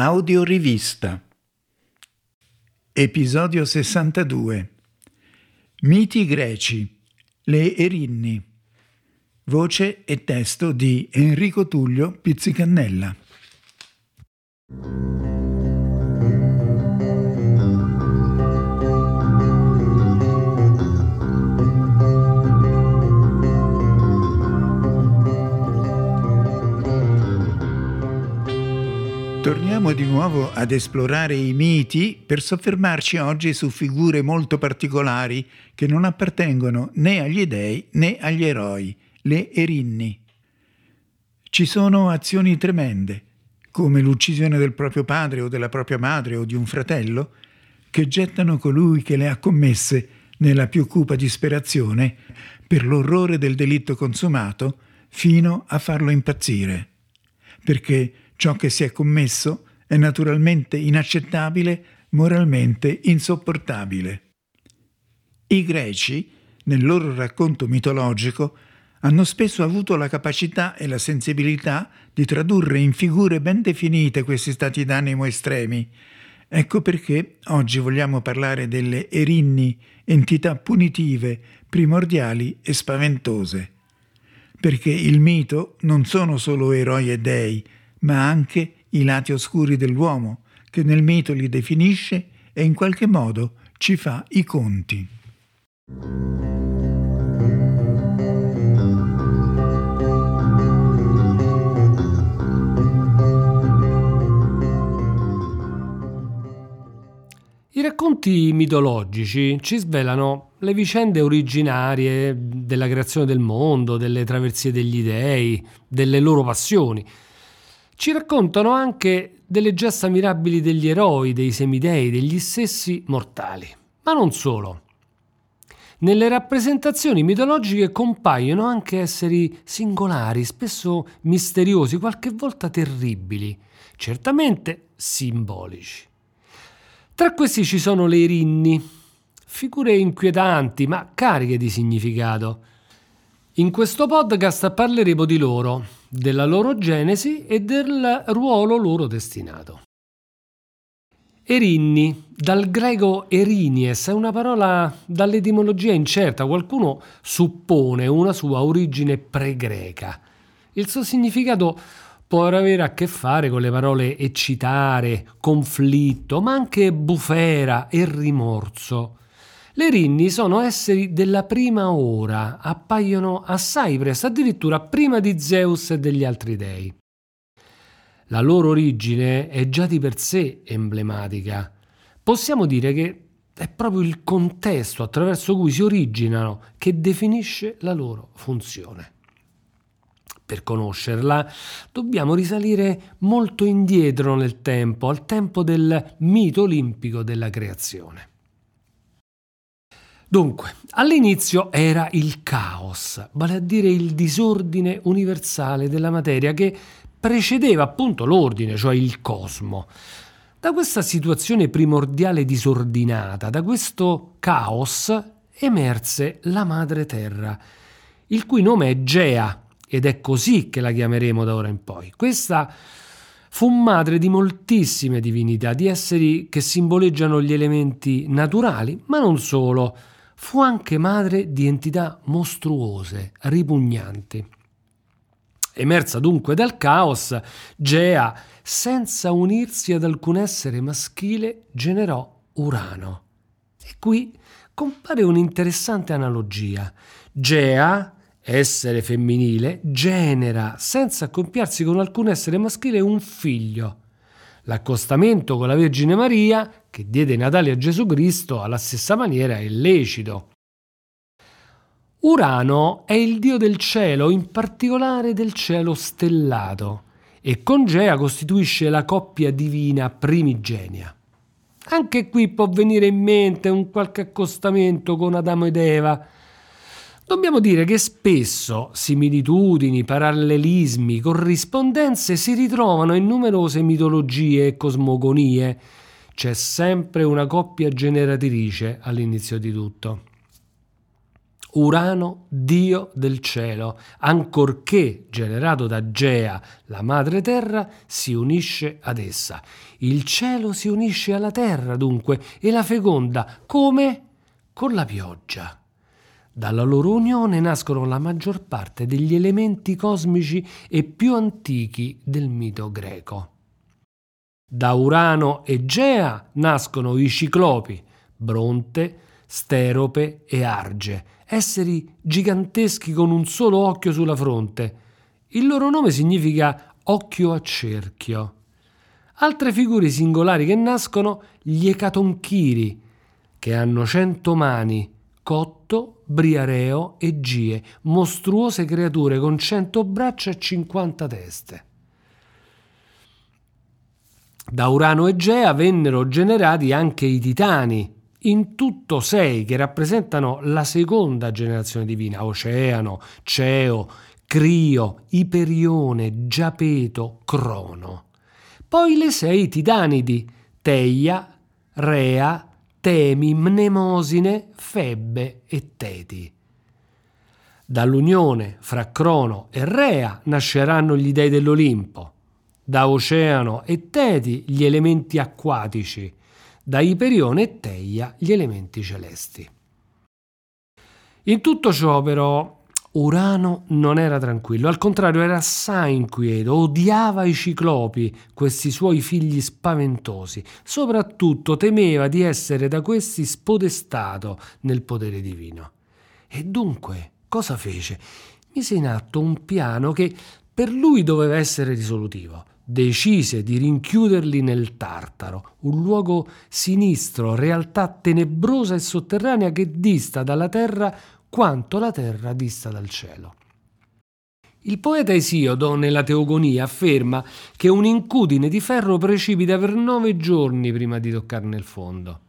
Audiorivista. Episodio 62 Miti greci. Le Erinni. Voce e testo di Enrico Tullio Pizzicannella Torniamo di nuovo ad esplorare i miti per soffermarci oggi su figure molto particolari che non appartengono né agli dei né agli eroi, le erinni. Ci sono azioni tremende, come l'uccisione del proprio padre o della propria madre o di un fratello, che gettano colui che le ha commesse nella più cupa disperazione per l'orrore del delitto consumato fino a farlo impazzire. Perché Ciò che si è commesso è naturalmente inaccettabile, moralmente insopportabile. I greci, nel loro racconto mitologico, hanno spesso avuto la capacità e la sensibilità di tradurre in figure ben definite questi stati d'animo estremi. Ecco perché oggi vogliamo parlare delle erinni, entità punitive, primordiali e spaventose. Perché il mito non sono solo eroi e dei, ma anche i lati oscuri dell'uomo, che nel mito li definisce e in qualche modo ci fa i conti. I racconti mitologici ci svelano le vicende originarie della creazione del mondo, delle traversie degli dei, delle loro passioni ci raccontano anche delle gesta mirabili degli eroi, dei semidei, degli stessi mortali. Ma non solo. Nelle rappresentazioni mitologiche compaiono anche esseri singolari, spesso misteriosi, qualche volta terribili, certamente simbolici. Tra questi ci sono le erinni, figure inquietanti ma cariche di significato. In questo podcast parleremo di loro, della loro genesi e del ruolo loro destinato. Erinni, dal greco erinies, è una parola dall'etimologia incerta, qualcuno suppone una sua origine pregreca. Il suo significato può avere a che fare con le parole eccitare, conflitto, ma anche bufera e rimorso. Le rinni sono esseri della prima ora, appaiono assai presto, addirittura prima di Zeus e degli altri dei. La loro origine è già di per sé emblematica. Possiamo dire che è proprio il contesto attraverso cui si originano che definisce la loro funzione. Per conoscerla dobbiamo risalire molto indietro nel tempo, al tempo del mito olimpico della creazione. Dunque, all'inizio era il caos, vale a dire il disordine universale della materia che precedeva appunto l'ordine, cioè il cosmo. Da questa situazione primordiale disordinata, da questo caos, emerse la madre terra, il cui nome è Gea, ed è così che la chiameremo da ora in poi. Questa fu madre di moltissime divinità, di esseri che simboleggiano gli elementi naturali, ma non solo fu anche madre di entità mostruose, ripugnanti. Emersa dunque dal caos, Gea, senza unirsi ad alcun essere maschile, generò Urano. E qui compare un'interessante analogia. Gea, essere femminile, genera, senza accoppiarsi con alcun essere maschile, un figlio. L'accostamento con la Vergine Maria, che diede i Natali a Gesù Cristo, alla stessa maniera è lecito. Urano è il dio del cielo, in particolare del cielo stellato, e con Gea costituisce la coppia divina primigenia. Anche qui può venire in mente un qualche accostamento con Adamo ed Eva, Dobbiamo dire che spesso similitudini, parallelismi, corrispondenze si ritrovano in numerose mitologie e cosmogonie. C'è sempre una coppia generatrice all'inizio di tutto. Urano, dio del cielo, ancorché generato da Gea, la madre terra, si unisce ad essa. Il cielo si unisce alla terra, dunque, e la feconda come? Con la pioggia. Dalla loro unione nascono la maggior parte degli elementi cosmici e più antichi del mito greco. Da Urano e Gea nascono i ciclopi, Bronte, Sterope e Arge, esseri giganteschi con un solo occhio sulla fronte. Il loro nome significa occhio a cerchio. Altre figure singolari che nascono gli Ecatonchiri, che hanno cento mani, Cotto, Briareo e Gie, mostruose creature con cento braccia e cinquanta teste. Da Urano e Gea vennero generati anche i Titani, in tutto sei che rappresentano la seconda generazione divina, Oceano, Ceo, Crio, Iperione, Giapeto, Crono. Poi le sei titanidi, Teia, Rea, Temi, Mnemosine, Febbe e Teti. Dall'unione fra Crono e Rea nasceranno gli dei dell'Olimpo, da Oceano e Teti gli elementi acquatici, da Iperione e Teia gli elementi celesti. In tutto ciò però Urano non era tranquillo, al contrario era assai inquieto, odiava i ciclopi, questi suoi figli spaventosi, soprattutto temeva di essere da questi spodestato nel potere divino. E dunque cosa fece? Mise in atto un piano che per lui doveva essere risolutivo decise di rinchiuderli nel Tartaro, un luogo sinistro, realtà tenebrosa e sotterranea che dista dalla terra quanto la terra dista dal cielo. Il poeta Esiodo, nella Teogonia, afferma che un'incudine di ferro precipita per nove giorni prima di toccarne il fondo.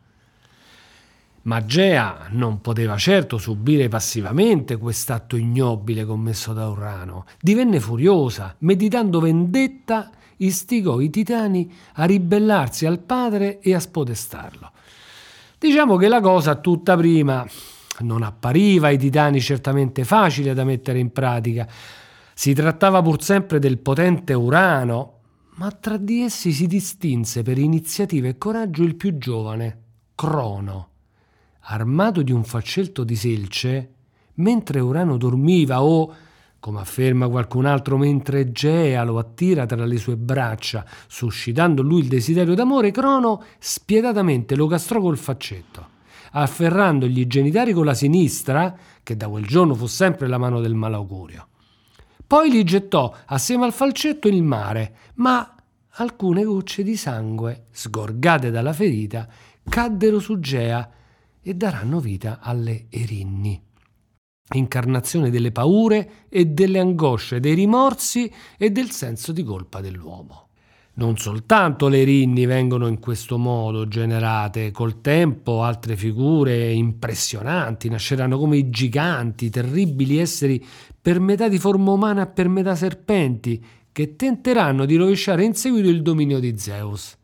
Ma Gea non poteva certo subire passivamente quest'atto ignobile commesso da Urano. Divenne furiosa, meditando vendetta istigò i titani a ribellarsi al padre e a spodestarlo. Diciamo che la cosa tutta prima non appariva ai titani certamente facile da mettere in pratica. Si trattava pur sempre del potente Urano, ma tra di essi si distinse per iniziativa e coraggio il più giovane, Crono. Armato di un faccetto di selce, mentre Urano dormiva o come afferma qualcun altro, mentre Gea lo attira tra le sue braccia, suscitando lui il desiderio d'amore, Crono spietatamente lo castrò col faccetto, afferrandogli i genitali con la sinistra, che da quel giorno fu sempre la mano del malaugurio. Poi li gettò assieme al falcetto in mare, ma alcune gocce di sangue, sgorgate dalla ferita, caddero su Gea e daranno vita alle erinni incarnazione delle paure e delle angosce, dei rimorsi e del senso di colpa dell'uomo. Non soltanto le rinni vengono in questo modo generate, col tempo altre figure impressionanti nasceranno come i giganti, terribili esseri per metà di forma umana e per metà serpenti, che tenteranno di rovesciare in seguito il dominio di Zeus.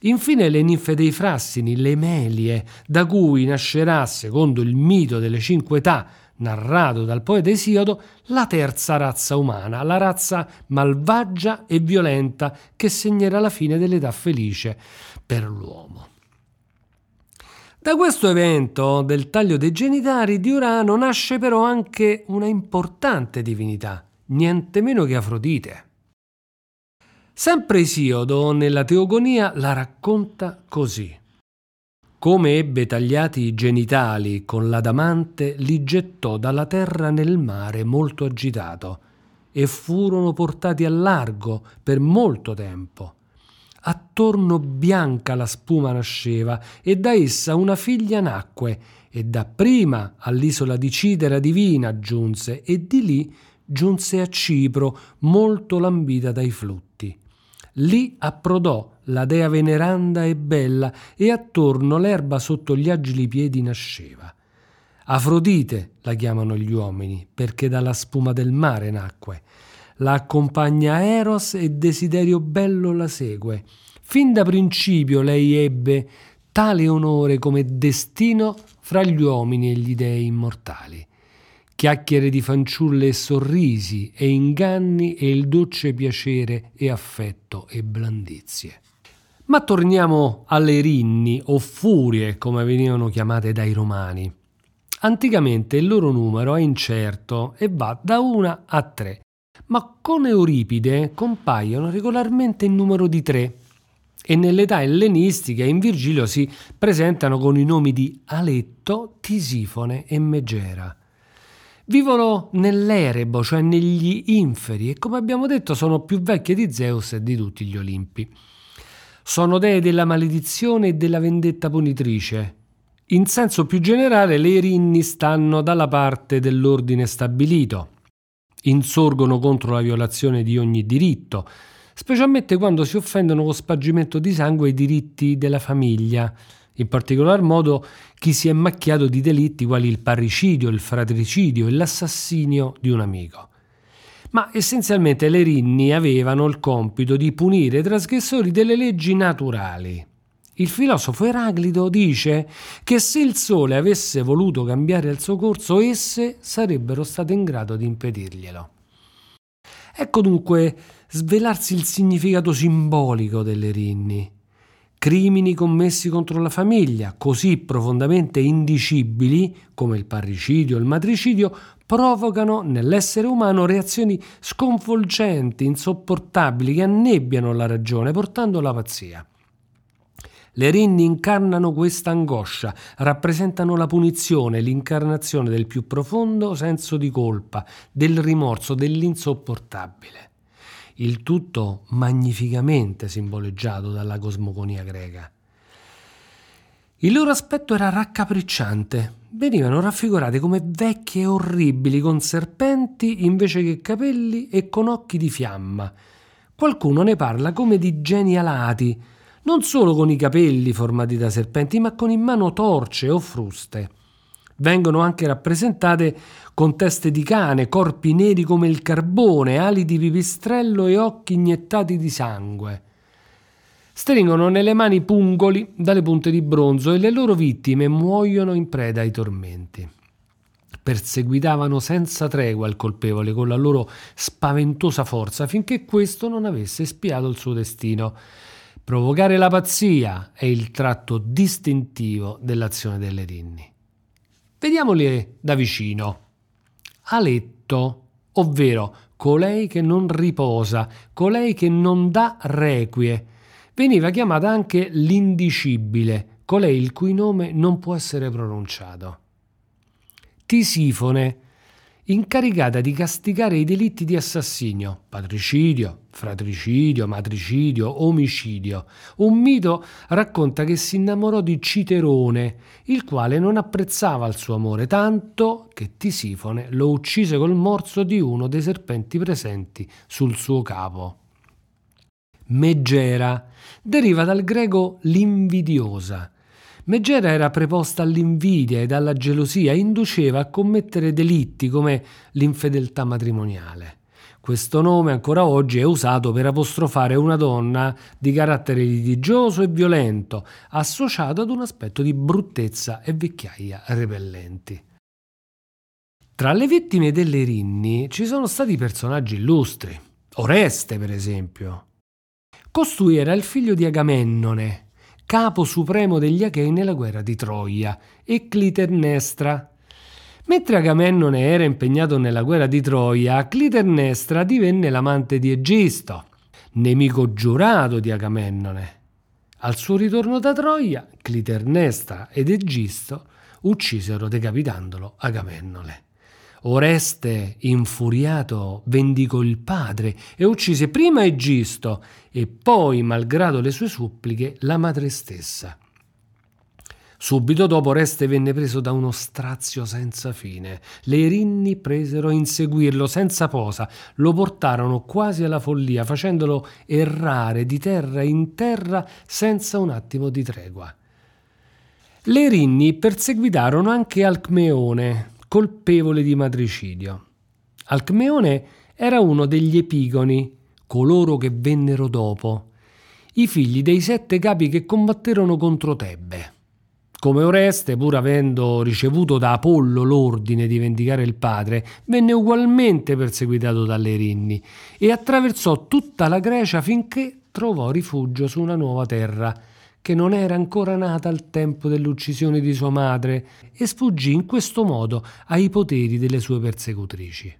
Infine le ninfe dei frassini, le melie, da cui nascerà, secondo il mito delle cinque età, narrato dal poeta Esiodo, la terza razza umana, la razza malvagia e violenta che segnerà la fine dell'età felice per l'uomo. Da questo evento del taglio dei genitali di Urano nasce però anche una importante divinità, niente meno che Afrodite. Sempre Esiodo nella Teogonia la racconta così. Come ebbe tagliati i genitali con l'adamante, li gettò dalla terra nel mare molto agitato e furono portati a largo per molto tempo. Attorno bianca la spuma nasceva e da essa una figlia nacque e dapprima all'isola di Cidera divina giunse e di lì giunse a Cipro molto lambita dai flutti. Lì approdò la dea veneranda e bella, e attorno l'erba sotto gli agili piedi nasceva. Afrodite la chiamano gli uomini, perché dalla spuma del mare nacque. La accompagna Eros e desiderio bello la segue. Fin da principio lei ebbe tale onore come destino fra gli uomini e gli dei immortali. Chiacchiere di fanciulle e sorrisi e inganni e il dolce piacere e affetto e blandizie. Ma torniamo alle rinni o furie, come venivano chiamate dai romani. Anticamente il loro numero è incerto e va da una a tre, ma con Euripide compaiono regolarmente in numero di tre e nell'età ellenistica in Virgilio si presentano con i nomi di Aletto, Tisifone e Megera. Vivono nell'Erebo, cioè negli inferi, e come abbiamo detto sono più vecchie di Zeus e di tutti gli Olimpi. Sono dee della maledizione e della vendetta punitrice. In senso più generale, le Erinni stanno dalla parte dell'ordine stabilito, insorgono contro la violazione di ogni diritto, specialmente quando si offendono con spargimento di sangue i diritti della famiglia, in particolar modo chi si è macchiato di delitti quali il parricidio, il fratricidio e l'assassinio di un amico. Ma essenzialmente le rinni avevano il compito di punire i trasgressori delle leggi naturali. Il filosofo Eraclito dice che se il sole avesse voluto cambiare il suo corso, esse sarebbero state in grado di impedirglielo. Ecco dunque svelarsi il significato simbolico delle rinni. Crimini commessi contro la famiglia, così profondamente indicibili come il parricidio e il matricidio, provocano nell'essere umano reazioni sconvolgenti, insopportabili, che annebbiano la ragione, portando alla pazzia. Le rinni incarnano questa angoscia, rappresentano la punizione, l'incarnazione del più profondo senso di colpa, del rimorso, dell'insopportabile. Il tutto magnificamente simboleggiato dalla cosmogonia greca. Il loro aspetto era raccapricciante. Venivano raffigurate come vecchie e orribili, con serpenti invece che capelli e con occhi di fiamma. Qualcuno ne parla come di geni alati, non solo con i capelli formati da serpenti, ma con in mano torce o fruste. Vengono anche rappresentate con teste di cane, corpi neri come il carbone, ali di pipistrello e occhi iniettati di sangue. Stringono nelle mani pungoli dalle punte di bronzo e le loro vittime muoiono in preda ai tormenti. Perseguitavano senza tregua il colpevole con la loro spaventosa forza finché questo non avesse spiato il suo destino. Provocare la pazzia è il tratto distintivo dell'azione delle rinni. Vediamole da vicino. Aletto, ovvero colei che non riposa, colei che non dà requie. Veniva chiamata anche l'indicibile, colei il cui nome non può essere pronunciato. Tisifone, incaricata di castigare i delitti di assassinio, patricidio, fratricidio, matricidio, omicidio. Un mito racconta che si innamorò di Citerone, il quale non apprezzava il suo amore tanto che Tisifone lo uccise col morso di uno dei serpenti presenti sul suo capo. Megera deriva dal greco l'invidiosa, Megera era preposta all'invidia e alla gelosia e induceva a commettere delitti come l'infedeltà matrimoniale. Questo nome ancora oggi è usato per apostrofare una donna di carattere litigioso e violento, associato ad un aspetto di bruttezza e vecchiaia repellenti. Tra le vittime delle Rinni ci sono stati personaggi illustri. Oreste, per esempio. Costui era il figlio di Agamennone, capo supremo degli Achei nella guerra di Troia, e Clitennestra. Mentre Agamennone era impegnato nella guerra di Troia, Clitennestra divenne l'amante di Egisto, nemico giurato di Agamennone. Al suo ritorno da Troia, Clitennestra ed Egisto uccisero decapitandolo Agamennone. Oreste, infuriato, vendicò il padre e uccise prima Egisto e poi, malgrado le sue suppliche, la madre stessa. Subito dopo Oreste venne preso da uno strazio senza fine. Le Erinni presero a inseguirlo senza posa, lo portarono quasi alla follia, facendolo errare di terra in terra senza un attimo di tregua. Le Erinni perseguitarono anche Alcmeone, colpevole di matricidio. Alcmeone era uno degli epigoni, coloro che vennero dopo. i figli dei sette capi che combatterono contro Tebbe. Come Oreste, pur avendo ricevuto da Apollo l'ordine di vendicare il padre, venne ugualmente perseguitato dalle Erinni e attraversò tutta la Grecia finché trovò rifugio su una nuova terra, che non era ancora nata al tempo dell'uccisione di sua madre, e sfuggì in questo modo ai poteri delle sue persecutrici.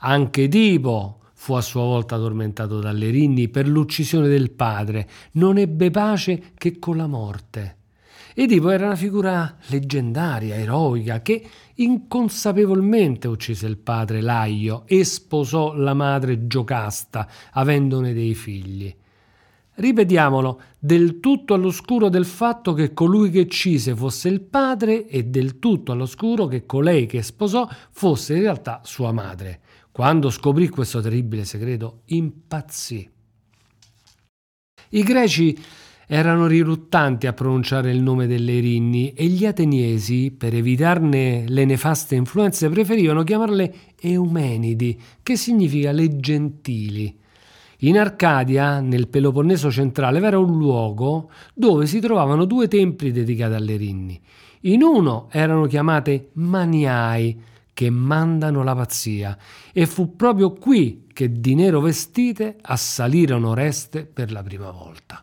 Anche Tipo fu a sua volta tormentato dalle Erinni per l'uccisione del padre, non ebbe pace che con la morte. Edipo era una figura leggendaria, eroica, che inconsapevolmente uccise il padre Laio e sposò la madre Giocasta, avendone dei figli. Ripetiamolo, del tutto all'oscuro del fatto che colui che uccise fosse il padre e del tutto all'oscuro che colei che sposò fosse in realtà sua madre. Quando scoprì questo terribile segreto, impazzì. I greci erano riluttanti a pronunciare il nome delle Erinni e gli ateniesi, per evitarne le nefaste influenze, preferivano chiamarle Eumenidi, che significa le gentili. In Arcadia, nel Peloponneso centrale, era un luogo dove si trovavano due templi dedicati alle Erinni. In uno erano chiamate Maniai, che mandano la pazzia, e fu proprio qui che di nero vestite assalirono Oreste per la prima volta.